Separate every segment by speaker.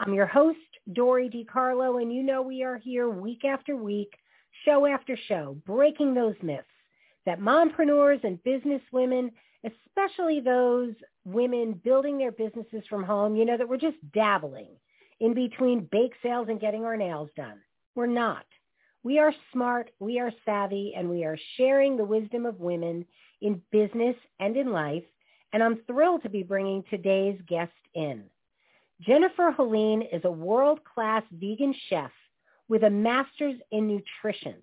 Speaker 1: I'm your host, Dori DeCarlo, and you know we are here week after week, show after show, breaking those myths that mompreneurs and business women, especially those women building their businesses from home, you know, that we're just dabbling in between bake sales and getting our nails done. We're not. We are smart, we are savvy, and we are sharing the wisdom of women in business and in life. And I'm thrilled to be bringing today's guest in. Jennifer Helene is a world-class vegan chef with a master's in nutrition.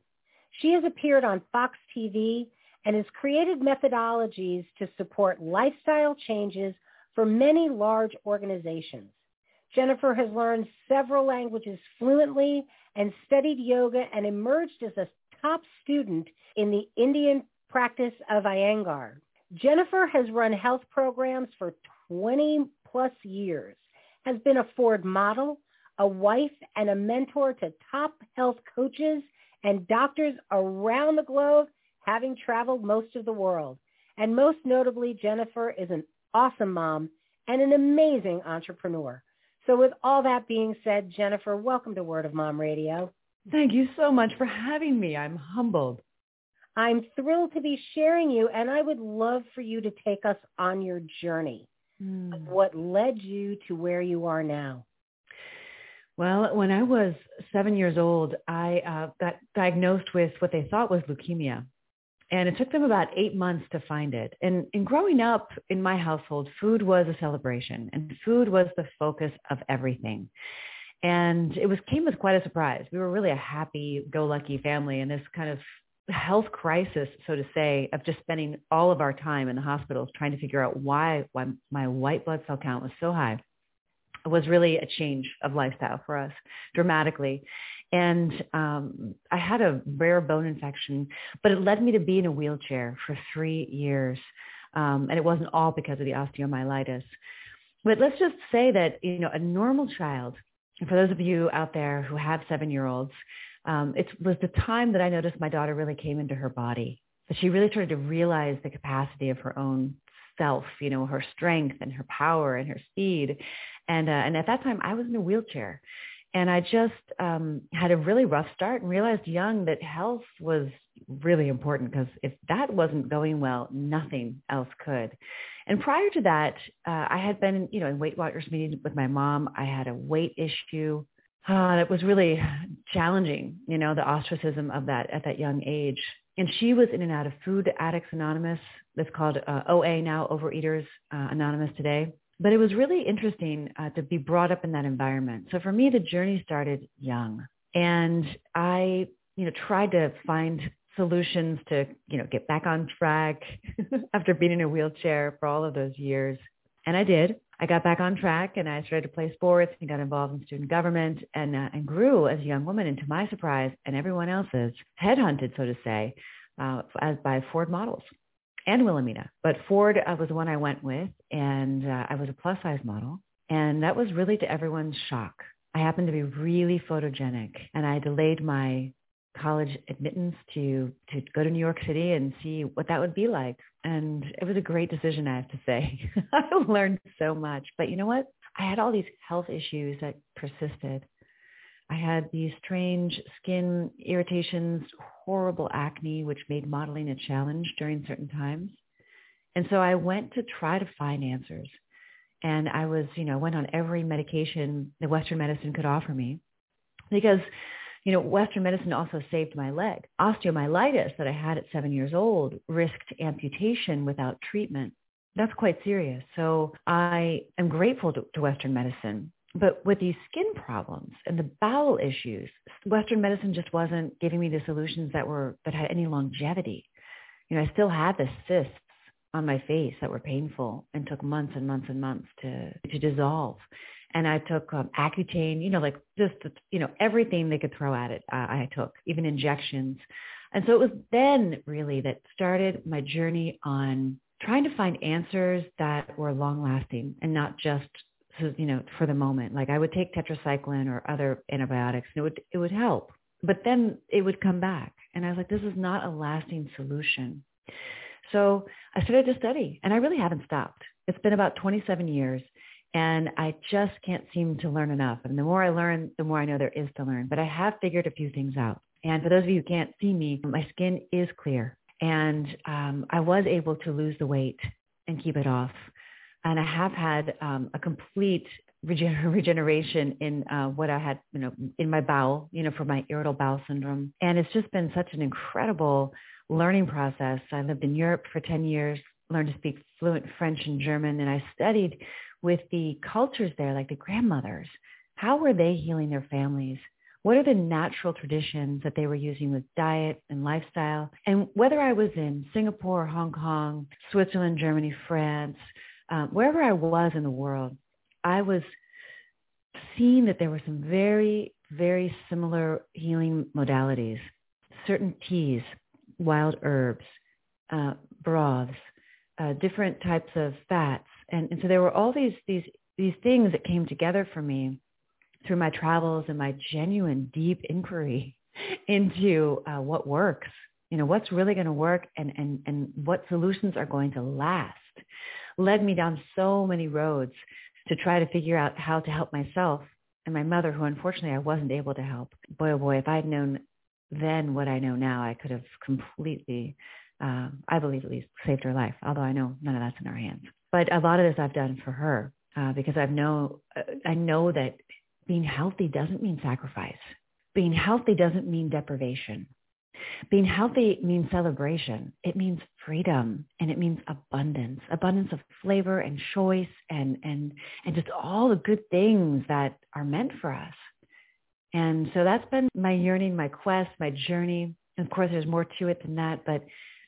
Speaker 1: She has appeared on Fox TV and has created methodologies to support lifestyle changes for many large organizations. Jennifer has learned several languages fluently and studied yoga and emerged as a top student in the Indian practice of Iyengar. Jennifer has run health programs for 20 plus years, has been a Ford model, a wife, and a mentor to top health coaches and doctors around the globe, having traveled most of the world. And most notably, Jennifer is an awesome mom and an amazing entrepreneur. So with all that being said, Jennifer, welcome to Word of Mom Radio.
Speaker 2: Thank you so much for having me. I'm humbled.
Speaker 1: I'm thrilled to be sharing you, and I would love for you to take us on your journey
Speaker 2: Mm.
Speaker 1: what led you to where you are now.
Speaker 2: Well, when I was seven years old, I uh, got diagnosed with what they thought was leukemia. And it took them about eight months to find it. And, and growing up in my household, food was a celebration and food was the focus of everything. And it was came as quite a surprise. We were really a happy-go-lucky family and this kind of health crisis, so to say, of just spending all of our time in the hospitals trying to figure out why, why my white blood cell count was so high was really a change of lifestyle for us dramatically. And um, I had a rare bone infection, but it led me to be in a wheelchair for three years. Um, and it wasn't all because of the osteomyelitis. But let's just say that, you know, a normal child, and for those of you out there who have seven-year-olds, um, it was the time that I noticed my daughter really came into her body, that she really started to realize the capacity of her own self, you know, her strength and her power and her speed. And, uh, and at that time I was in a wheelchair and I just um, had a really rough start and realized young that health was really important because if that wasn't going well, nothing else could. And prior to that, uh, I had been, you know, in Weight Watchers meetings with my mom. I had a weight issue. Uh, it was really challenging, you know, the ostracism of that at that young age. And she was in and out of Food Addicts Anonymous. That's called uh, OA now, Overeaters uh, Anonymous today. But it was really interesting uh, to be brought up in that environment. So for me, the journey started young. And I, you know, tried to find solutions to, you know, get back on track after being in a wheelchair for all of those years. And I did. I got back on track and I started to play sports and got involved in student government and, uh, and grew as a young woman. And to my surprise and everyone else's, headhunted, so to say, uh, as by Ford models and Wilhelmina. But Ford uh, was the one I went with and uh, I was a plus size model. And that was really to everyone's shock. I happened to be really photogenic and I delayed my college admittance to to go to New York City and see what that would be like. And it was a great decision, I have to say. I learned so much. But you know what? I had all these health issues that persisted. I had these strange skin irritations, horrible acne, which made modeling a challenge during certain times. And so I went to try to find answers. And I was, you know, went on every medication that Western medicine could offer me because you know, Western medicine also saved my leg. Osteomyelitis that I had at seven years old risked amputation without treatment. That's quite serious. So I am grateful to, to Western medicine. But with these skin problems and the bowel issues, Western medicine just wasn't giving me the solutions that were that had any longevity. You know, I still had the cysts on my face that were painful and took months and months and months to to dissolve. And I took um, Accutane, you know, like just, you know, everything they could throw at it. Uh, I took, even injections. And so it was then really that started my journey on trying to find answers that were long lasting and not just you know for the moment like i would take tetracycline or other antibiotics and it would it would help but then it would come back and i was like this is not a lasting solution so i started to study and i really haven't stopped it's been about 27 years and i just can't seem to learn enough and the more i learn the more i know there is to learn but i have figured a few things out and for those of you who can't see me my skin is clear and um, I was able to lose the weight and keep it off. And I have had um, a complete regen- regeneration in uh, what I had, you know, in my bowel, you know, for my irritable bowel syndrome. And it's just been such an incredible learning process. I lived in Europe for 10 years, learned to speak fluent French and German, and I studied with the cultures there, like the grandmothers. How were they healing their families? What are the natural traditions that they were using with diet and lifestyle? And whether I was in Singapore, Hong Kong, Switzerland, Germany, France, um, wherever I was in the world, I was seeing that there were some very, very similar healing modalities, certain teas, wild herbs, uh, broths, uh, different types of fats. And, and so there were all these, these, these things that came together for me through my travels and my genuine deep inquiry into uh, what works, you know, what's really going to work and, and, and what solutions are going to last led me down so many roads to try to figure out how to help myself and my mother, who unfortunately I wasn't able to help. Boy, oh boy, if I'd known then what I know now, I could have completely, uh, I believe at least, saved her life, although I know none of that's in our hands. But a lot of this I've done for her uh, because I've know, uh, I know that being healthy doesn't mean sacrifice. Being healthy doesn't mean deprivation. Being healthy means celebration. It means freedom and it means abundance, abundance of flavor and choice and, and, and just all the good things that are meant for us. And so that's been my yearning, my quest, my journey. Of course, there's more to it than that, but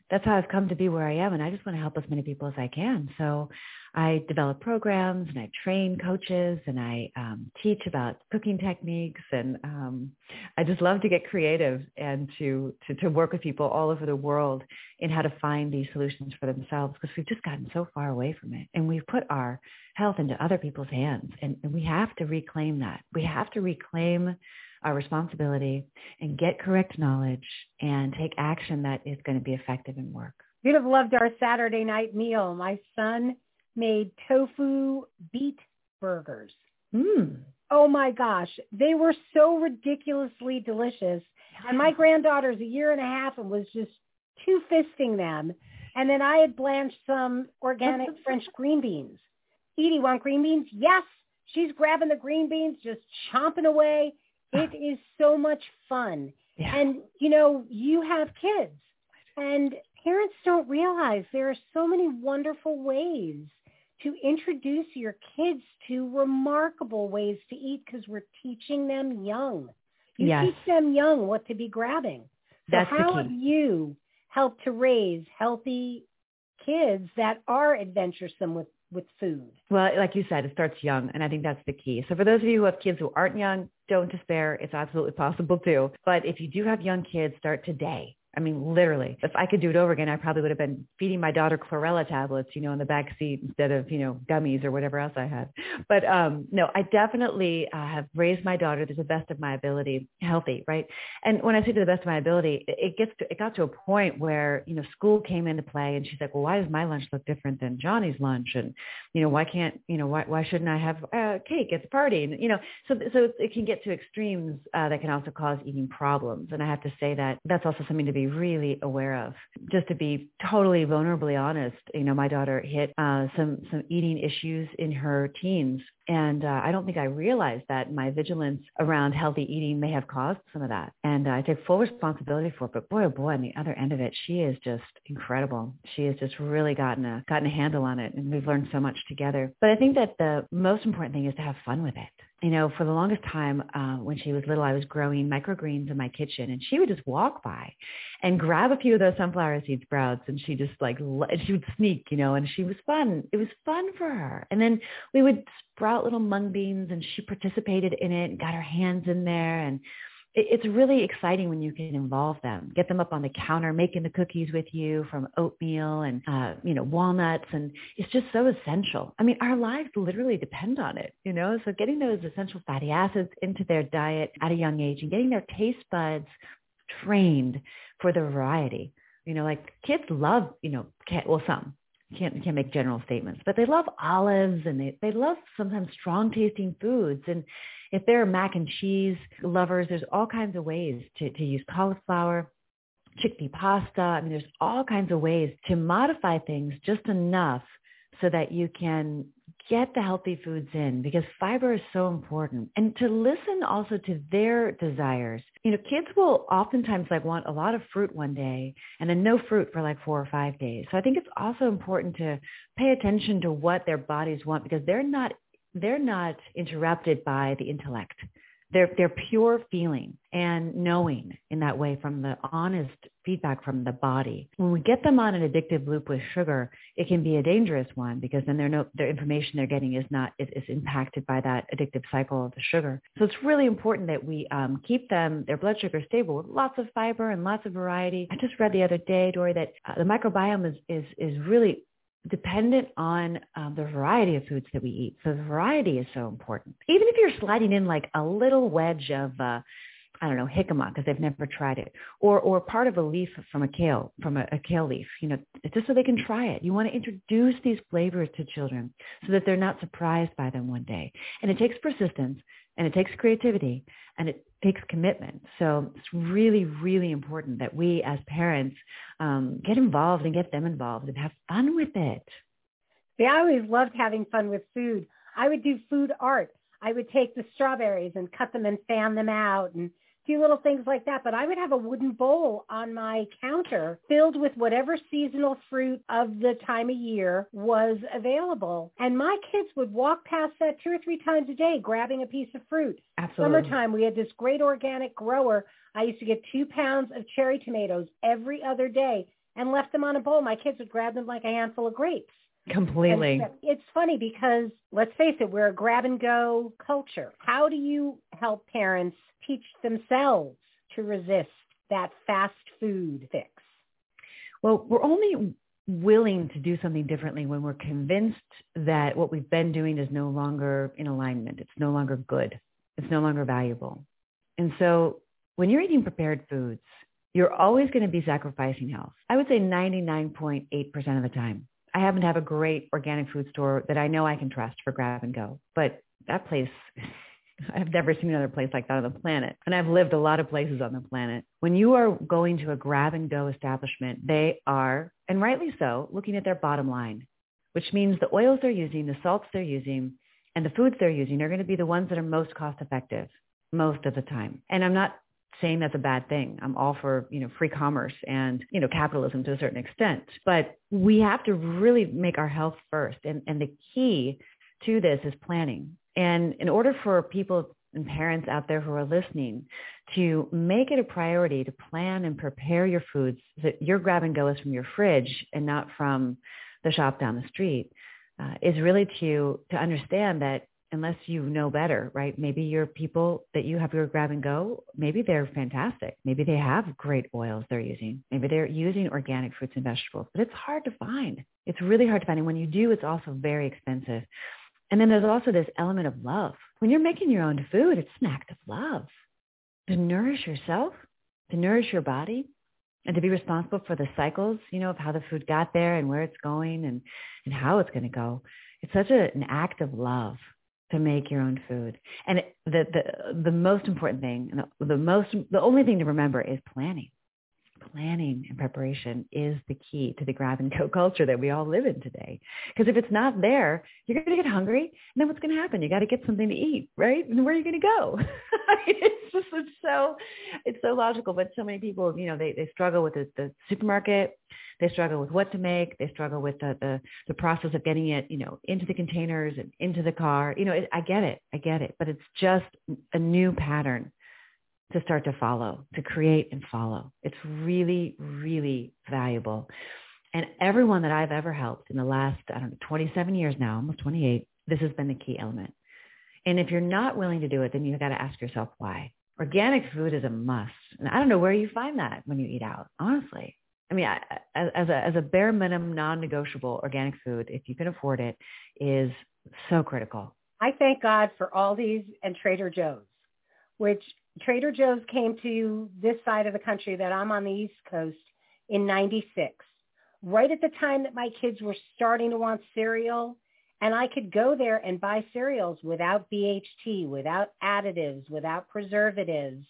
Speaker 2: that's how I've come to be where I am. And I just want to help as many people as I can. So I develop programs and I train coaches and I um, teach about cooking techniques. And um, I just love to get creative and to, to, to work with people all over the world in how to find these solutions for themselves because we've just gotten so far away from it. And we've put our health into other people's hands. And, and we have to reclaim that. We have to reclaim our responsibility and get correct knowledge and take action that is going to be effective and work.
Speaker 1: You'd have loved our Saturday night meal. My son made tofu beet burgers.
Speaker 2: Mm.
Speaker 1: Oh my gosh, they were so ridiculously delicious. And my granddaughter's a year and a half and was just two fisting them. And then I had blanched some organic French green beans. Edie want green beans? Yes. She's grabbing the green beans, just chomping away. It is so much fun.
Speaker 2: Yeah.
Speaker 1: And, you know, you have kids and parents don't realize there are so many wonderful ways to introduce your kids to remarkable ways to eat because we're teaching them young. You
Speaker 2: yes.
Speaker 1: teach them young what to be grabbing. So
Speaker 2: That's
Speaker 1: how have you helped to raise healthy kids that are adventuresome with with food.
Speaker 2: Well, like you said, it starts young, and I think that's the key. So for those of you who have kids who aren't young, don't despair. It's absolutely possible too. But if you do have young kids, start today. I mean, literally, if I could do it over again, I probably would have been feeding my daughter chlorella tablets, you know, in the back seat instead of, you know, gummies or whatever else I had. But um, no, I definitely uh, have raised my daughter to the best of my ability, healthy, right? And when I say to the best of my ability, it gets to, it got to a point where, you know, school came into play and she's like, well, why does my lunch look different than Johnny's lunch? And, you know, why can't, you know, why, why shouldn't I have uh, cake? It's a party. And, you know, so, so it can get to extremes uh, that can also cause eating problems. And I have to say that that's also something to be really aware of. Just to be totally vulnerably honest, you know, my daughter hit uh, some some eating issues in her teens, and uh, I don't think I realized that my vigilance around healthy eating may have caused some of that. And uh, I take full responsibility for it. But boy, oh boy, on the other end of it, she is just incredible. She has just really gotten a gotten a handle on it, and we've learned so much together. But I think that the most important thing is to have fun with it you know, for the longest time uh, when she was little, I was growing microgreens in my kitchen, and she would just walk by and grab a few of those sunflower seed sprouts, and she just like she would sneak, you know, and she was fun. It was fun for her. And then we would sprout little mung beans, and she participated in it and got her hands in there, and it's really exciting when you can involve them, get them up on the counter, making the cookies with you from oatmeal and, uh, you know, walnuts. And it's just so essential. I mean, our lives literally depend on it, you know, so getting those essential fatty acids into their diet at a young age and getting their taste buds trained for the variety. You know, like kids love, you know, well, some can't can't make general statements, but they love olives and they they love sometimes strong tasting foods and if they're mac and cheese lovers, there's all kinds of ways to, to use cauliflower, chickpea pasta. I mean, there's all kinds of ways to modify things just enough so that you can get the healthy foods in because fiber is so important and to listen also to their desires. You know, kids will oftentimes like want a lot of fruit one day and then no fruit for like four or five days. So I think it's also important to pay attention to what their bodies want because they're not they're not interrupted by the intellect. They're, they're pure feeling and knowing in that way from the honest feedback from the body. When we get them on an addictive loop with sugar, it can be a dangerous one because then their, no, their information they're getting is not is, is impacted by that addictive cycle of the sugar. So it's really important that we um, keep them their blood sugar stable with lots of fiber and lots of variety. I just read the other day, Dori, that uh, the microbiome is is is really dependent on um, the variety of foods that we eat. So the variety is so important. Even if you're sliding in like a little wedge of, uh, I don't know, jicama because they've never tried it, or or part of a leaf from a kale, from a, a kale leaf, you know, just so they can try it. You want to introduce these flavors to children so that they're not surprised by them one day. And it takes persistence and it takes creativity and it takes commitment. So it's really, really important that we as parents um, get involved and get them involved and have fun with it.
Speaker 1: Yeah, I always loved having fun with food. I would do food art. I would take the strawberries and cut them and fan them out and few little things like that. But I would have a wooden bowl on my counter filled with whatever seasonal fruit of the time of year was available. And my kids would walk past that two or three times a day grabbing a piece of fruit.
Speaker 2: Absolutely.
Speaker 1: Summertime, we had this great organic grower. I used to get two pounds of cherry tomatoes every other day and left them on a bowl. My kids would grab them like a handful of grapes.
Speaker 2: Completely.
Speaker 1: And it's funny because let's face it, we're a grab and go culture. How do you help parents teach themselves to resist that fast food fix?
Speaker 2: Well, we're only willing to do something differently when we're convinced that what we've been doing is no longer in alignment. It's no longer good. It's no longer valuable. And so when you're eating prepared foods, you're always going to be sacrificing health. I would say 99.8% of the time. I happen to have a great organic food store that I know I can trust for grab and go, but that place I've never seen another place like that on the planet. And I've lived a lot of places on the planet. When you are going to a grab and go establishment, they are, and rightly so, looking at their bottom line, which means the oils they're using, the salts they're using, and the foods they're using are going to be the ones that are most cost effective most of the time. And I'm not saying that's a bad thing. I'm all for, you know, free commerce and, you know, capitalism to a certain extent. But we have to really make our health first. And, and the key to this is planning. And in order for people and parents out there who are listening to make it a priority to plan and prepare your foods so that your grab and go is from your fridge and not from the shop down the street uh, is really to to understand that unless you know better, right? Maybe your people that you have your grab and go, maybe they're fantastic. Maybe they have great oils they're using. Maybe they're using organic fruits and vegetables, but it's hard to find. It's really hard to find. And when you do, it's also very expensive. And then there's also this element of love. When you're making your own food, it's an act of love to nourish yourself, to nourish your body, and to be responsible for the cycles, you know, of how the food got there and where it's going and, and how it's going to go. It's such a, an act of love to make your own food. And the, the, the most important thing, the most, the only thing to remember is planning. Planning and preparation is the key to the grab and go culture that we all live in today. Because if it's not there, you're going to get hungry. And then what's going to happen? You got to get something to eat, right? And where are you going to go? it's just it's so, it's so logical. But so many people, you know, they, they struggle with the, the supermarket. They struggle with what to make. They struggle with the, the, the process of getting it, you know, into the containers and into the car. You know, it, I get it. I get it. But it's just a new pattern to start to follow, to create and follow. It's really, really valuable. And everyone that I've ever helped in the last, I don't know, 27 years now, almost 28, this has been the key element. And if you're not willing to do it, then you've got to ask yourself why. Organic food is a must. And I don't know where you find that when you eat out, honestly. I mean, I, as, a, as a bare minimum, non-negotiable organic food, if you can afford it, is so critical.
Speaker 1: I thank God for Aldi's and Trader Joe's, which Trader Joe's came to this side of the country that I'm on the East Coast in 96, right at the time that my kids were starting to want cereal. And I could go there and buy cereals without BHT, without additives, without preservatives.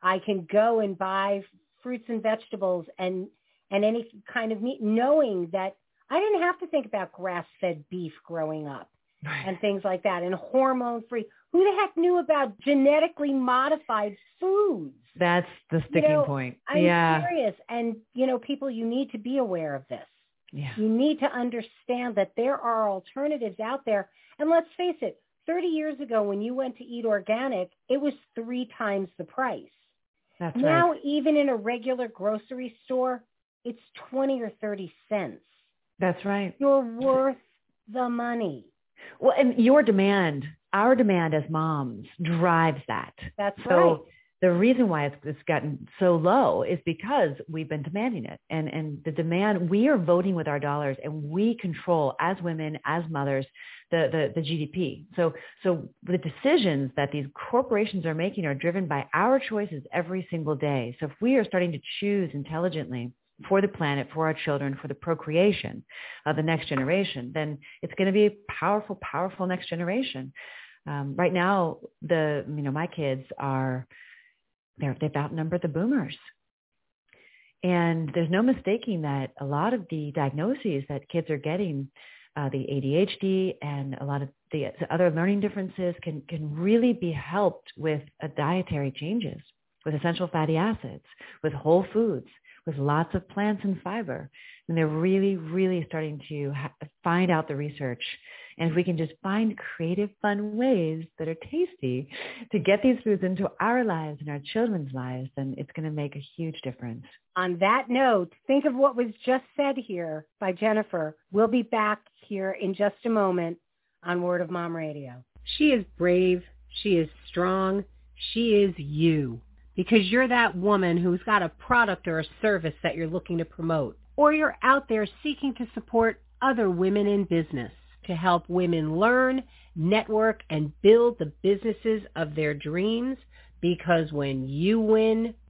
Speaker 1: I can go and buy fruits and vegetables and, and any kind of meat, knowing that I didn't have to think about grass-fed beef growing up right. and things like that and hormone-free. Who the heck knew about genetically modified foods?
Speaker 2: That's the sticking
Speaker 1: you know,
Speaker 2: point.
Speaker 1: I'm
Speaker 2: yeah.
Speaker 1: serious. And, you know, people, you need to be aware of this.
Speaker 2: Yeah.
Speaker 1: You need to understand that there are alternatives out there. And let's face it, 30 years ago when you went to eat organic, it was three times the price.
Speaker 2: That's
Speaker 1: now,
Speaker 2: right.
Speaker 1: even in a regular grocery store, it's 20 or 30 cents.
Speaker 2: That's right.
Speaker 1: You're worth the money.
Speaker 2: Well, and your demand, our demand as moms drives that.
Speaker 1: That's
Speaker 2: so
Speaker 1: right.
Speaker 2: the reason why it's, it's gotten so low is because we've been demanding it. And, and the demand, we are voting with our dollars and we control as women, as mothers, the, the, the GDP. So, so the decisions that these corporations are making are driven by our choices every single day. So if we are starting to choose intelligently, for the planet, for our children, for the procreation of the next generation, then it's going to be a powerful, powerful next generation. Um, right now, the you know my kids are they're, they've outnumbered the boomers, and there's no mistaking that a lot of the diagnoses that kids are getting, uh, the ADHD and a lot of the, the other learning differences, can can really be helped with dietary changes, with essential fatty acids, with whole foods with lots of plants and fiber. And they're really, really starting to ha- find out the research. And if we can just find creative, fun ways that are tasty to get these foods into our lives and our children's lives, then it's going to make a huge difference.
Speaker 1: On that note, think of what was just said here by Jennifer. We'll be back here in just a moment on Word of Mom Radio. She is brave. She is strong. She is you because you're that woman who's got a product or a service that you're looking to promote. Or you're out there seeking to support other women in business to help women learn, network, and build the businesses of their dreams because when you win,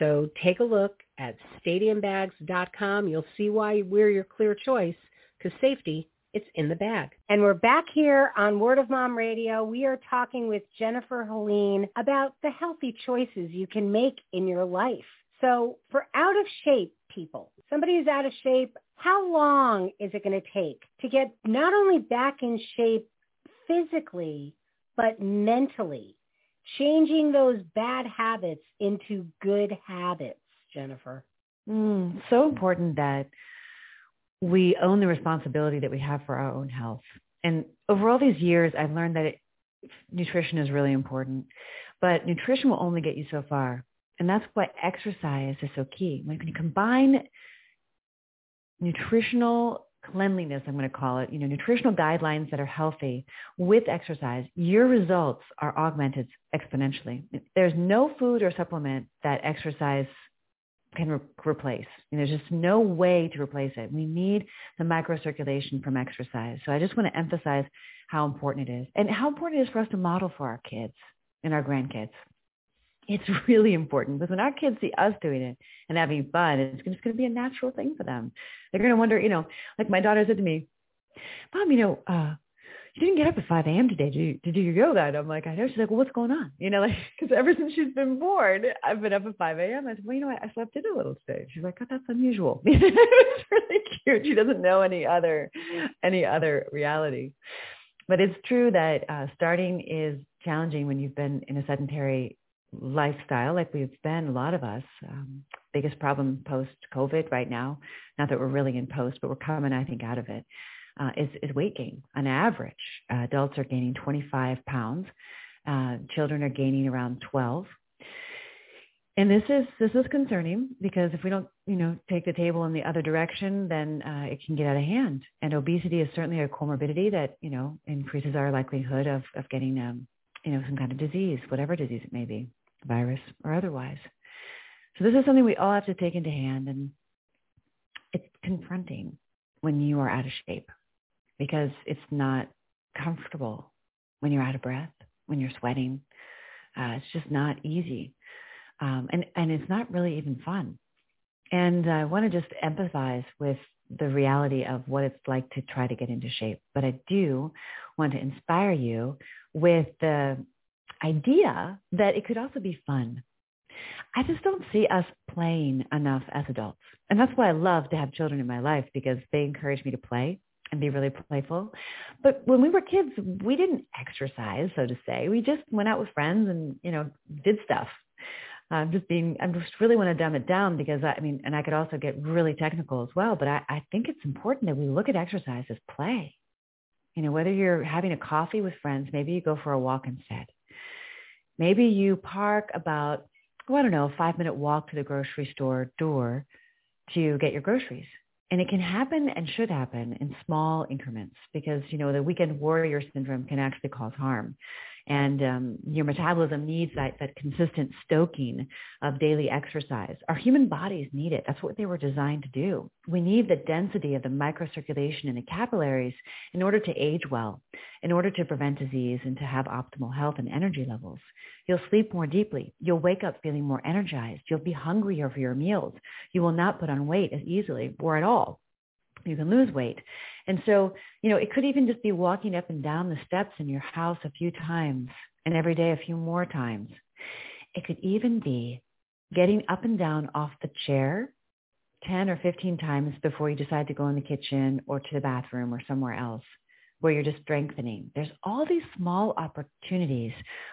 Speaker 1: So take a look at stadiumbags.com. You'll see why we're your clear choice because safety
Speaker 3: It's in the bag.
Speaker 1: And we're back here on Word of Mom Radio. We are talking with Jennifer Helene about the healthy choices you can make in your life. So for out of shape people, somebody who's out of shape, how long is it going to take to get not only back in shape physically, but mentally? Changing those bad habits into good habits, Jennifer.
Speaker 2: Mm, so important that we own the responsibility that we have for our own health. And over all these years, I've learned that it, nutrition is really important, but nutrition will only get you so far. And that's why exercise is so key. When you combine nutritional cleanliness, I'm going to call it, you know, nutritional guidelines that are healthy with exercise, your results are augmented exponentially. There's no food or supplement that exercise can re- replace. And there's just no way to replace it. We need the microcirculation from exercise. So I just want to emphasize how important it is and how important it is for us to model for our kids and our grandkids. It's really important because when our kids see us doing it and having fun, it's just going to be a natural thing for them. They're going to wonder, you know, like my daughter said to me, Mom, you know, uh, you didn't get up at 5 a.m. today to do, to do your yoga. And I'm like, I know. She's like, well, what's going on? You know, like, because ever since she's been born, I've been up at 5 a.m. I said, well, you know what? I slept in a little today. She's like, oh, that's unusual. it's really cute. She doesn't know any other, any other reality. But it's true that uh, starting is challenging when you've been in a sedentary lifestyle like we've been, a lot of us. Um, biggest problem post-COVID right now, not that we're really in post, but we're coming, I think, out of it uh, is, is weight gain. On average, uh, adults are gaining 25 pounds. Uh, children are gaining around 12. And this is this is concerning because if we don't, you know, take the table in the other direction, then uh, it can get out of hand. And obesity is certainly a comorbidity that you know increases our likelihood of of getting, um, you know, some kind of disease, whatever disease it may be, virus or otherwise. So this is something we all have to take into hand, and it's confronting when you are out of shape because it's not comfortable when you're out of breath, when you're sweating. Uh, it's just not easy. Um, and, and it's not really even fun. And I want to just empathize with the reality of what it's like to try to get into shape. But I do want to inspire you with the idea that it could also be fun. I just don't see us playing enough as adults. And that's why I love to have children in my life because they encourage me to play and be really playful. But when we were kids, we didn't exercise, so to say. We just went out with friends and, you know, did stuff. I'm just being, I just really want to dumb it down because I, I mean, and I could also get really technical as well, but I, I think it's important that we look at exercise as play. You know, whether you're having a coffee with friends, maybe you go for a walk instead. Maybe you park about, oh, I don't know, a five minute walk to the grocery store door to get your groceries and it can happen and should happen in small increments because, you know, the weekend warrior syndrome can actually cause harm. And um, your metabolism needs that, that consistent stoking of daily exercise. Our human bodies need it. That's what they were designed to do. We need the density of the microcirculation in the capillaries in order to age well, in order to prevent disease and to have optimal health and energy levels. You'll sleep more deeply. You'll wake up feeling more energized. You'll be hungrier for your meals. You will not put on weight as easily or at all. You can lose weight. And so, you know, it could even just be walking up and down the steps in your house a few times and every day a few more times. It could even be getting up and down off the chair 10 or 15 times before you decide to go in the kitchen or to the bathroom or somewhere else where you're just strengthening. There's all these small opportunities.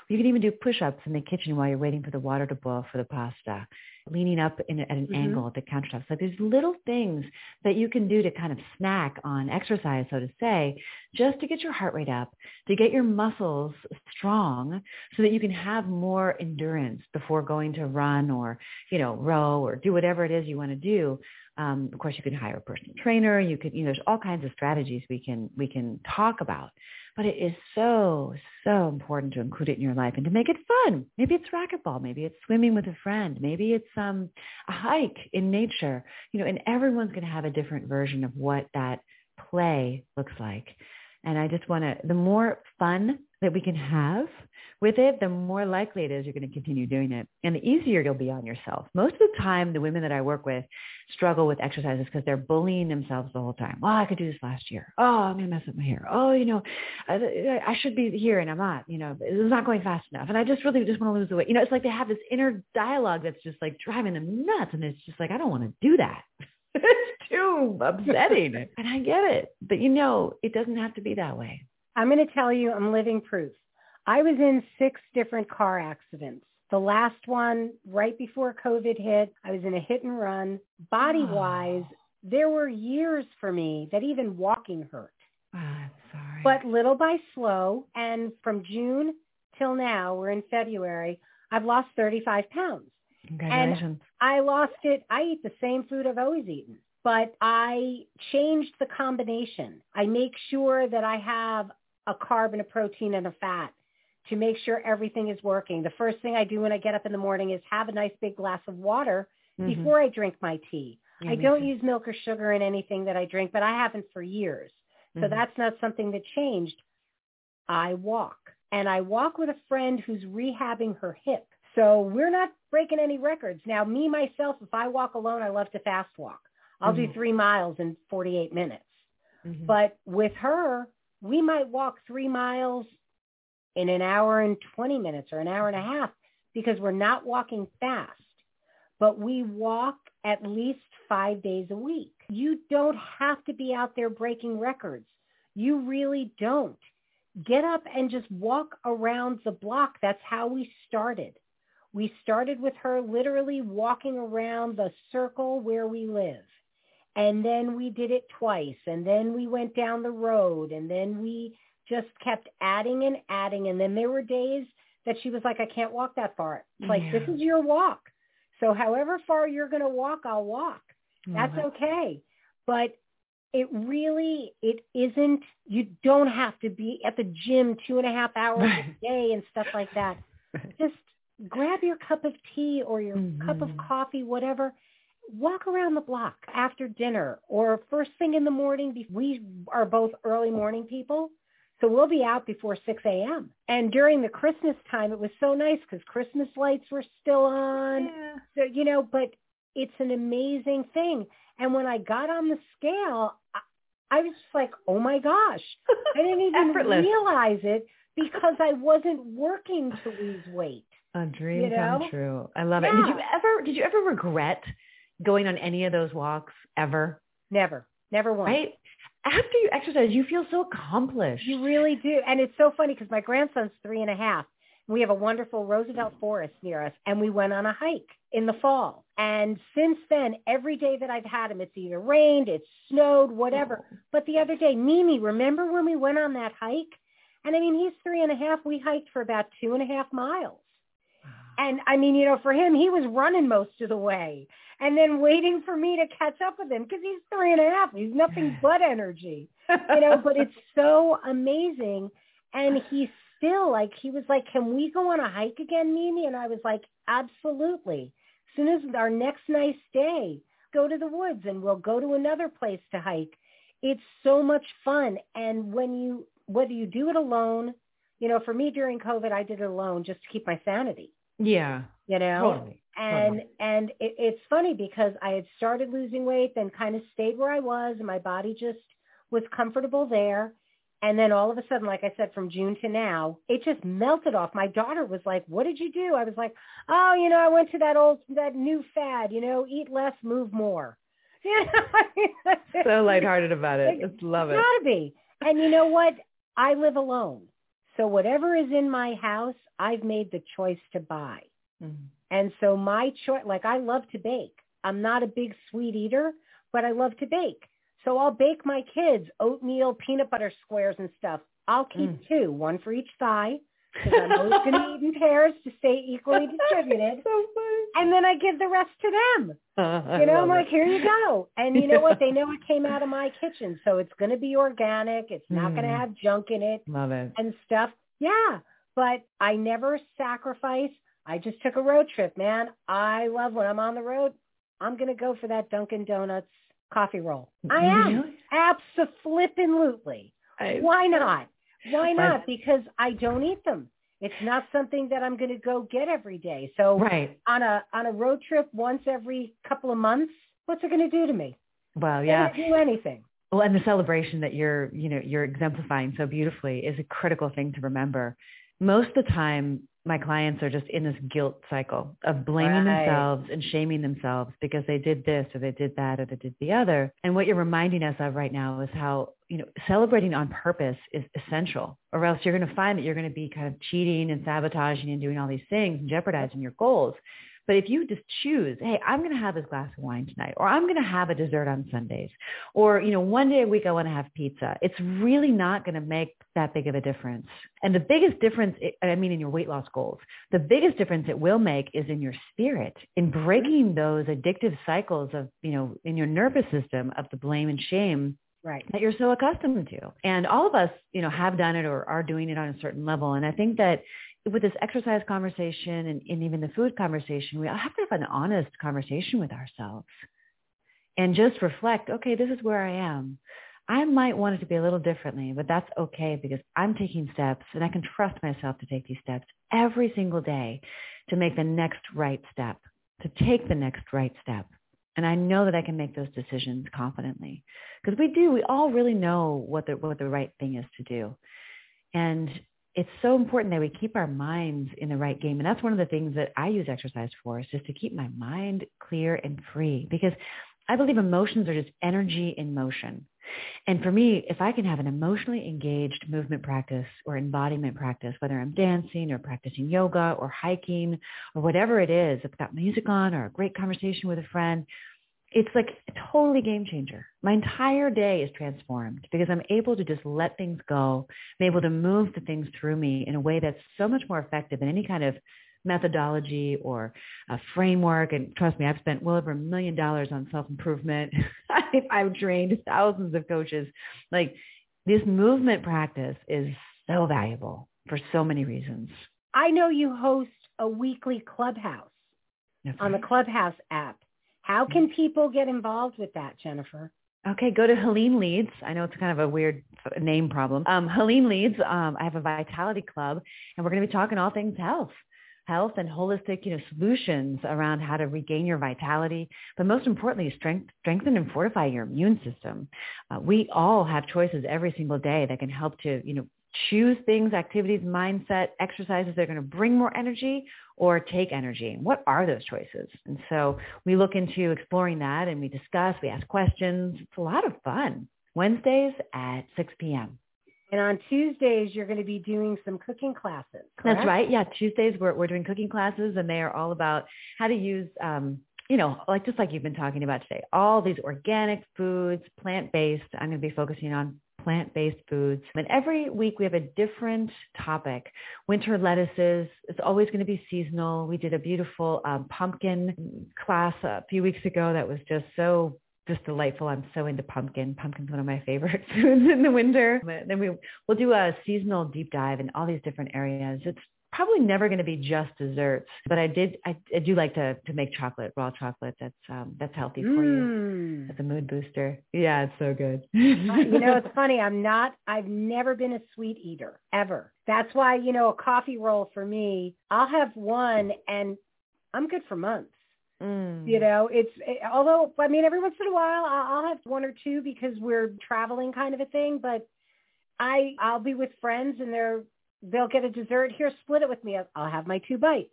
Speaker 2: You can even do push-ups in the kitchen while you're waiting for the water to boil for the pasta, leaning up in, at an mm-hmm. angle at the countertop. So there's little things that you can do to kind of snack on exercise, so to say, just to get your heart rate up, to get your muscles strong so that you can have more endurance before going to run or, you know, row or do whatever it is you want to do um, of course, you can hire a personal trainer. You could, you know, there's all kinds of strategies we can we can talk about. But it is so so important to include it in your life and to make it fun. Maybe it's racquetball. Maybe it's swimming with a friend. Maybe it's um, a hike in nature. You know, and everyone's going to have a different version of what that play looks like. And I just want to, the more fun that we can have with it, the more likely it is you're going to continue doing it. And the easier you'll be on yourself. Most of the time, the women that I work with struggle with exercises because they're bullying themselves the whole time. Oh, I could do this last year. Oh, I'm going to mess up my hair. Oh, you know, I, I should be here and I'm not, you know, it's not going fast enough. And I just really just want to lose the weight. You know, it's like they have this inner dialogue that's just like driving them nuts. And it's just like, I don't want to do that. it's too upsetting. and I get it. But you know, it doesn't have to be that way.
Speaker 1: I'm going to tell you, I'm living proof. I was in six different car accidents. The last one right before COVID hit, I was in a hit and run. Body wise, oh. there were years for me that even walking hurt.
Speaker 2: Oh, I'm sorry.
Speaker 1: But little by slow, and from June till now, we're in February, I've lost 35 pounds.
Speaker 2: Congratulations.
Speaker 1: And I lost it. I eat the same food I've always eaten, but I changed the combination. I make sure that I have a carb and a protein and a fat to make sure everything is working. The first thing I do when I get up in the morning is have a nice big glass of water mm-hmm. before I drink my tea. I don't use milk or sugar in anything that I drink, but I haven't for years. So mm-hmm. that's not something that changed. I walk and I walk with a friend who's rehabbing her hip. So we're not breaking any records. Now, me, myself, if I walk alone, I love to fast walk. I'll mm-hmm. do three miles in 48 minutes. Mm-hmm. But with her, we might walk three miles in an hour and 20 minutes or an hour and a half because we're not walking fast, but we walk at least five days a week. You don't have to be out there breaking records. You really don't. Get up and just walk around the block. That's how we started. We started with her literally walking around the circle where we live. And then we did it twice. And then we went down the road. And then we just kept adding and adding. And then there were days that she was like, I can't walk that far. It's like, this is your walk. So however far you're going to walk, I'll walk. That's okay. But it really, it isn't, you don't have to be at the gym two and a half hours a day and stuff like that. Just grab your cup of tea or your mm-hmm. cup of mm-hmm. coffee, whatever. Walk around the block after dinner or first thing in the morning. We are both early morning people. So we'll be out before 6 a.m. And during the Christmas time, it was so nice because Christmas lights were still on. Yeah. So, you know, but it's an amazing thing. And when I got on the scale, I, I was just like, oh my gosh, I didn't even realize it because I wasn't working to lose weight.
Speaker 2: A dream you know? come true. I love yeah. it. Did you ever, did you ever regret going on any of those walks ever?
Speaker 1: Never. Never once.
Speaker 2: Right? after you exercise, you feel so accomplished.
Speaker 1: You really do. And it's so funny because my grandson's three and a half. We have a wonderful Roosevelt forest near us, and we went on a hike in the fall. And since then, every day that I've had him, it's either rained, it's snowed, whatever. But the other day, Mimi, remember when we went on that hike? And I mean, he's three and a half. We hiked for about two and a half miles. And I mean, you know, for him, he was running most of the way and then waiting for me to catch up with him because he's three and a half. He's nothing but energy, you know, but it's so amazing. And he's still like, he was like, can we go on a hike again, Mimi? And I was like, absolutely. As soon as our next nice day, go to the woods and we'll go to another place to hike. It's so much fun. And when you, whether you do it alone, you know, for me during COVID, I did it alone just to keep my sanity.
Speaker 2: Yeah.
Speaker 1: You know, totally. And totally. and it, it's funny because I had started losing weight, then kind of stayed where I was, and my body just was comfortable there. And then all of a sudden, like I said, from June to now, it just melted off. My daughter was like, "What did you do?" I was like, "Oh, you know, I went to that old that new fad, you know, eat less, move more." You know?
Speaker 2: so lighthearted about it. Just love it.
Speaker 1: Gotta be. And you know what? I live alone. So whatever is in my house, I've made the choice to buy. Mm-hmm. And so my choice, like I love to bake. I'm not a big sweet eater, but I love to bake. So I'll bake my kids oatmeal peanut butter squares and stuff. I'll keep mm. two, one for each thigh, because I'm always going to eat in pairs to stay equally distributed.
Speaker 2: so
Speaker 1: and then I give the rest to them. Uh, you know, I'm like, here you go. And you know what? They know it came out of my kitchen, so it's going to be organic. It's not mm. going to have junk in it.
Speaker 2: Love it.
Speaker 1: And stuff. Yeah, but I never sacrifice. I just took a road trip, man. I love when I'm on the road. I'm going to go for that Dunkin' Donuts coffee roll. I am. Absolutely. Why not? Why not? Because I don't eat them. It's not something that I'm going to go get every day. So
Speaker 2: Right.
Speaker 1: on a on a road trip once every couple of months, what's it going to do to me?
Speaker 2: Well, yeah.
Speaker 1: do anything.
Speaker 2: Well, and the celebration that you're, you know, you're exemplifying so beautifully is a critical thing to remember. Most of the time, my clients are just in this guilt cycle of blaming
Speaker 1: Right.
Speaker 2: themselves and shaming themselves because they did this or they did that or they did the other. And what you're reminding us of right now is how, you know, celebrating on purpose is essential or else you're going to find that you're going to be kind of cheating and sabotaging and doing all these things and jeopardizing your goals. But if you just choose, hey, I'm going to have this glass of wine tonight, or I'm going to have a dessert on Sundays, or, you know, one day a week I want to have pizza, it's really not going to make that big of a difference. And the biggest difference, I mean, in your weight loss goals, the biggest difference it will make is in your spirit, in breaking those addictive cycles of, you know, in your nervous system of the blame and shame
Speaker 1: Right.
Speaker 2: that you're so accustomed to. And all of us, you know, have done it or are doing it on a certain level. And I think that with this exercise conversation and, and even the food conversation, we have to have an honest conversation with ourselves and just reflect, okay, this is where I am. I might want it to be a little differently, but that's okay because I'm taking steps and I can trust myself to take these steps every single day to make the next right step, to take the next right step. And I know that I can make those decisions confidently because we do, we all really know what the, what the right thing is to do. And it's so important that we keep our minds in the right game. And that's one of the things that I use exercise for is just to keep my mind clear and free because I believe emotions are just energy in motion. And for me, if I can have an emotionally engaged movement practice or embodiment practice, whether I'm dancing or practicing yoga or hiking or whatever it is, if I've got music on or a great conversation with a friend, it's like a totally game changer. My entire day is transformed because I'm able to just let things go. I'm able to move the things through me in a way that's so much more effective than any kind of methodology or a framework. And trust me, I've spent well over a million dollars on self-improvement. I've trained thousands of coaches. Like this movement practice is so valuable for so many reasons.
Speaker 1: I know you host a weekly clubhouse
Speaker 2: That's
Speaker 1: on the. Clubhouse app. How can people get involved with that, Jennifer?
Speaker 2: Okay, go to Helene Leads. I know it's kind of a weird name problem. Um, Helene Leads, um, I have a Vitality Club, and we're going to be talking all things health, health and holistic, you know, solutions around how to regain your vitality, but most importantly, strength, strengthen and fortify your immune system. Uh, we all have choices every single day that can help to, you know, choose things, activities, mindset, exercises that are going to bring more energy or take energy. What are those choices? And so we look into exploring that and we discuss, we ask questions. It's a lot of fun. Wednesdays at 6 p.m.
Speaker 1: And on Tuesdays, you're going to be doing some cooking classes.
Speaker 2: That's right. Yeah, Tuesdays we're we're doing cooking classes, and they are all about how to use, um, you know, like just like you've been talking about today, all these organic foods, plant based. I'm going to be focusing on plant-based foods. And every week we have a different topic. Winter lettuces. It's always going to be seasonal. We did a beautiful um, pumpkin class a few weeks ago that was just so just delightful. I'm so into pumpkin. Pumpkin's one of my favorite foods in the winter. But then we we'll do a seasonal deep dive in all these different areas. It's probably never going to be just desserts, but I did I, I do like to to make chocolate, raw chocolate. That's um that's healthy for you.
Speaker 1: Mm.
Speaker 2: That's a mood booster. Yeah, it's so good.
Speaker 1: you know, it's funny. I'm not, I've never been a sweet eater ever. That's why, you know, a coffee roll for me, I'll have one and I'm good for months.
Speaker 2: Mm.
Speaker 1: You know, it's, it, although, I mean, every once in a while I'll, I'll have one or two because we're traveling kind of a thing, but I, I'll be with friends and they're, they'll get a dessert here, split it with me. I'll, have my two bites.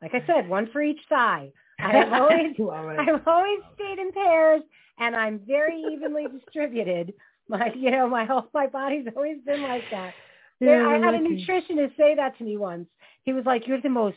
Speaker 1: Like I said, one for each side. I've always, I've always stayed in pairs and I'm very evenly distributed. My, you know, my whole, my body's always been like that. There, I had a nutritionist say that to me once. He was like, you're the most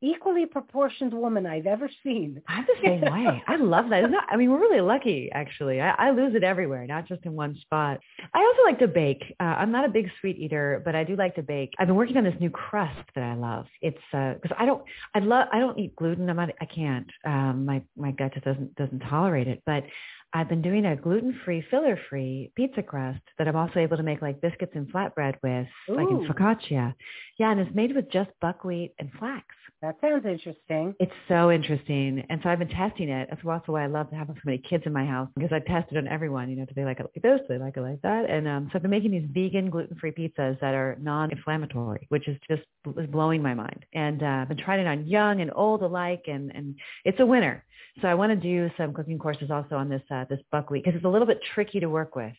Speaker 1: equally proportioned woman I've ever seen.
Speaker 2: I'm the same way. I love that. Not, I mean, we're really lucky, actually. I, I lose it everywhere, not just in one spot. I also like to bake. Uh, I'm not a big sweet eater, but I do like to bake. I've been working on this new crust that I love. It's because I don't, I love, I don't eat gluten. I'm not, I can't. Um, my my gut just doesn't doesn't tolerate it. But I've been doing a gluten-free, filler-free pizza crust that I'm also able to make like biscuits and flatbread with, like in focaccia. Yeah, and it's made with just buckwheat and flax.
Speaker 1: That sounds interesting.
Speaker 2: It's so interesting. And so I've been testing it. That's also why I love having so many kids in my house because I tested on everyone, you know, do they like it like this? Do they like it like that? And um, so I've been making these vegan gluten-free pizzas that are non-inflammatory, which is just is blowing my mind. And uh, I've been trying it on young and old alike and, and it's a winner. So I want to do some cooking courses also on this, uh, this buckwheat because it's a little bit tricky to work with.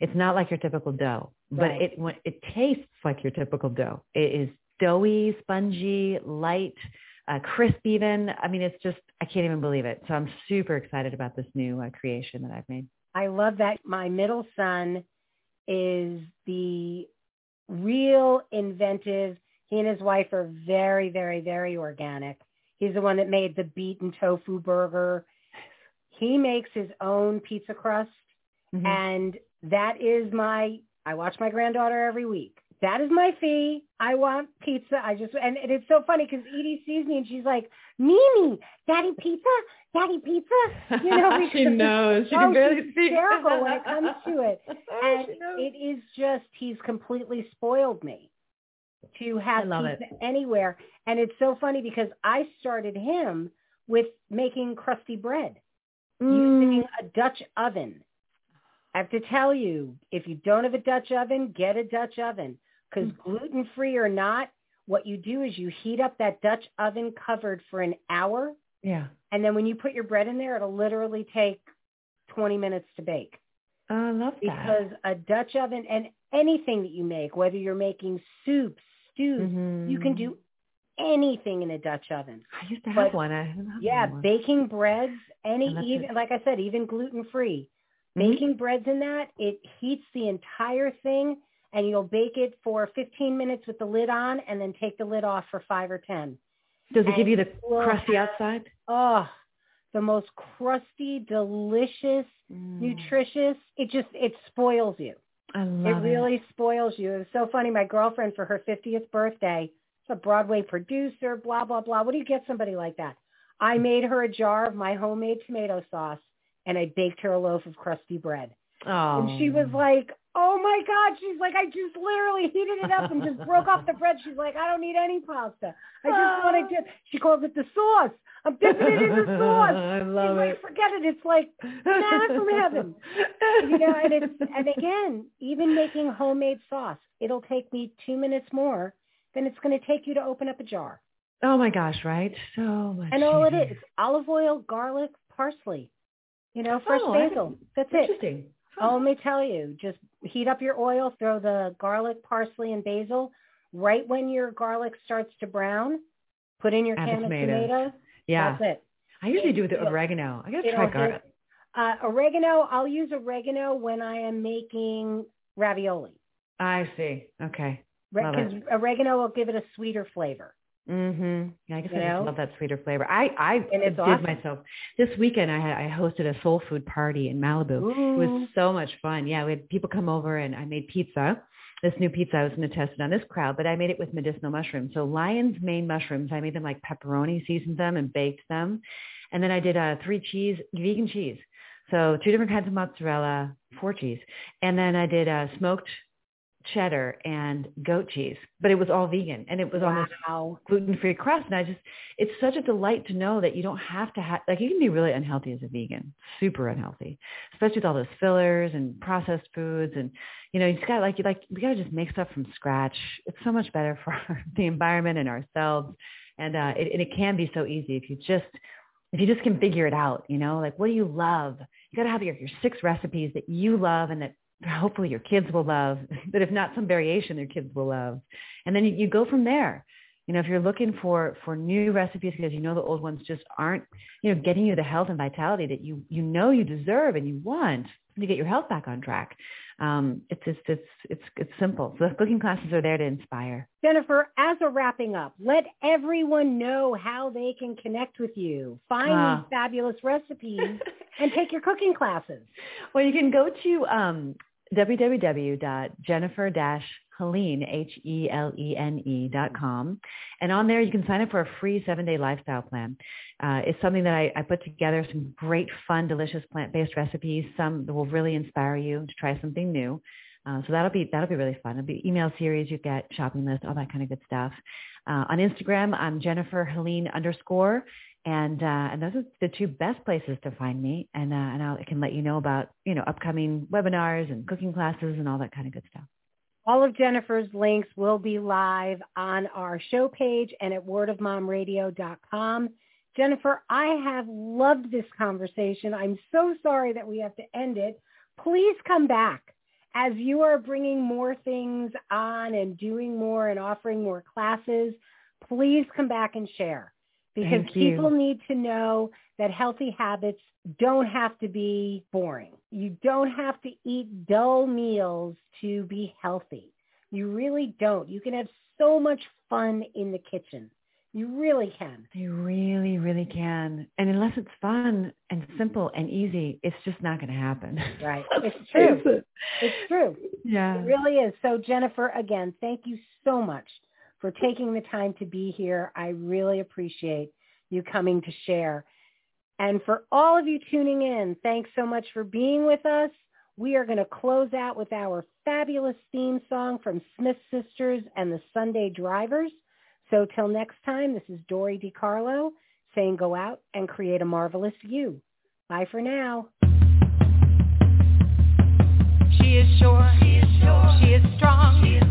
Speaker 2: It's not like your typical dough, but
Speaker 1: Right.
Speaker 2: it, it tastes like your typical dough. It is doughy, spongy, light, uh, crisp even. I mean, it's just, I can't even believe it. So I'm super excited about this new uh, creation that I've made.
Speaker 1: I love that my middle son is the real inventive. He and his wife are very, very, very organic. He's the one that made the beet tofu burger. He makes his own pizza crust
Speaker 2: Mhm.
Speaker 1: and that is my I watch my granddaughter every week. That is my fee. I want pizza. I just and it's so funny because Edie sees me and she's like, Mimi, Daddy pizza, Daddy pizza. You know,
Speaker 2: she knows. She
Speaker 1: oh,
Speaker 2: can barely
Speaker 1: she's
Speaker 2: speak.
Speaker 1: hysterical when it comes to it. And it is just he's completely spoiled me to have
Speaker 2: love it.
Speaker 1: pizza anywhere. And it's so funny because I started him with making crusty bread using
Speaker 2: Mm.
Speaker 1: a Dutch oven. I have to tell you, if you don't have a Dutch oven, get a Dutch oven because
Speaker 2: Mm.
Speaker 1: gluten-free or not, what you do is you heat up that Dutch oven covered for an hour.
Speaker 2: Yeah.
Speaker 1: And then when you put your bread in there, it'll literally take 20 minutes to bake
Speaker 2: Oh, I love that.
Speaker 1: because a Dutch oven and anything that you make, whether you're making soups, stews, you can do anything in a Dutch oven.
Speaker 2: I used to have one. I have
Speaker 1: Yeah,
Speaker 2: one.
Speaker 1: baking breads, any even
Speaker 2: it.
Speaker 1: like I said, even gluten free.
Speaker 2: Mhm.
Speaker 1: Baking breads in that, it heats the entire thing and you'll bake it for 15 minutes with the lid on and then take the lid off for 5 or 10.
Speaker 2: Does it give you the crusty outside?
Speaker 1: Oh, the most crusty, delicious,
Speaker 2: Mm.
Speaker 1: nutritious. It just it spoils you.
Speaker 2: I love
Speaker 1: It
Speaker 2: love
Speaker 1: really spoils you. It was so funny. My girlfriend for her 50th birthday, a Broadway producer, blah, blah, blah. What do you get somebody like that? I made her a jar of my homemade tomato sauce and I baked her a loaf of crusty bread.
Speaker 2: Oh.
Speaker 1: And she oh. was like, oh my God. She's like, I just literally heated it up and just broke off the bread. She's like, I don't need any pasta. I just oh. want to dip. She calls it the sauce. I'm dipping it in the sauce.
Speaker 2: I love it.
Speaker 1: forget it. It's like, manna from heaven. you know, and it's and again, even making homemade sauce, it'll take me two minutes more than it's going to take you to open up a jar.
Speaker 2: Oh my gosh, right? So much.
Speaker 1: And all it
Speaker 2: easier.
Speaker 1: it's olive oil, garlic, parsley, you know, fresh
Speaker 2: Oh,
Speaker 1: basil. That's it.
Speaker 2: Interesting.
Speaker 1: Oh, let me tell you, just heat up your oil, throw the garlic, parsley, and basil. Right when your garlic starts to brown, put in your
Speaker 2: Add
Speaker 1: can of
Speaker 2: tomatoes.
Speaker 1: tomato.
Speaker 2: Yeah.
Speaker 1: That's it.
Speaker 2: I usually do with the oregano. I gotta
Speaker 1: it'll
Speaker 2: try garlic.
Speaker 1: Uh, oregano, I'll use oregano when I am making ravioli.
Speaker 2: I see. Okay.
Speaker 1: Because oregano will give it a sweeter flavor.
Speaker 2: Mhm. I guess
Speaker 1: You
Speaker 2: I just love that sweeter flavor. I I
Speaker 1: And it's
Speaker 2: did
Speaker 1: awesome.
Speaker 2: myself this weekend. I had I hosted a soul food party in Malibu. It was so much fun. Yeah, we had people come over and I made pizza. This new pizza I was going to test it on this crowd, but I made it with medicinal mushrooms. So lion's mane mushrooms. I made them like pepperoni, seasoned them and baked them, and then I did uh, three cheese vegan cheese. So two different kinds of mozzarella, four cheese, and then I did uh, smoked cheddar and goat cheese. But it was all vegan, and it was on this
Speaker 1: wow.
Speaker 2: gluten-free crust. And I just, it's such a delight to know that you don't have to have, like you can be really unhealthy as a vegan, super unhealthy, especially with all those fillers and processed foods. And, you know, you just got like, you like, we got to just make stuff from scratch. It's so much better for the environment and ourselves. And, uh, it, and it can be so easy if you just, if you just can figure it out, you know, like what do you love? You got to have your, your six recipes that you love and that hopefully your kids will love, but if not some variation their kids will love. And then you, you go from there. You know, if you're looking for, for new recipes because you know the old ones just aren't, you know, getting you the health and vitality that you, you know you deserve and you want to get your health back on track. Um, it's just, it's, it's, it's simple. So the cooking classes are there to inspire.
Speaker 1: Jennifer, as a wrapping up, let everyone know how they can connect with you, find
Speaker 2: Ah.
Speaker 1: these fabulous recipes, and take your cooking classes.
Speaker 2: Well, you can go to um, www.jennifer-helene, H-E-L-E-N-E. And on there, you can sign up for a free seven-day lifestyle plan. Uh, it's something that I, I put together, some great, fun, delicious plant-based recipes, some that will really inspire you to try something new. Uh, so that'll be that'll be really fun. It'll be email series, you get shopping list, all that kind of good stuff. Uh, on Instagram, I'm Jennifer Helene underscore, and uh, and those are the two best places to find me. And uh, and I'll, I can let you know about you know upcoming webinars and cooking classes and all that kind of good stuff.
Speaker 1: All of Jennifer's links will be live on our show page and at wordofmomradio.com. Jennifer, I have loved this conversation. I'm so sorry that we have to end it. Please come back as you are bringing more things on and doing more and offering more classes. Please come back and share because people need to know that healthy habits don't have to be boring. You don't have to eat dull meals to be healthy. You really don't. You can have so much fun in the kitchen. You really can.
Speaker 2: You really, really can. And unless it's fun and simple and easy, it's just not going to happen.
Speaker 1: Right. It's true. It's true.
Speaker 2: Yeah.
Speaker 1: It really is. So Jennifer, again, thank you so much for taking the time to be here. I really appreciate you coming to share. And for all of you tuning in, thanks so much for being with us. We are going to close out with our fabulous theme song from Smith Sisters and the Sunday Drivers. So till next time, this is Dori DeCarlo saying go out and create a marvelous you. Bye for now.
Speaker 4: She is sure. She is sure. She is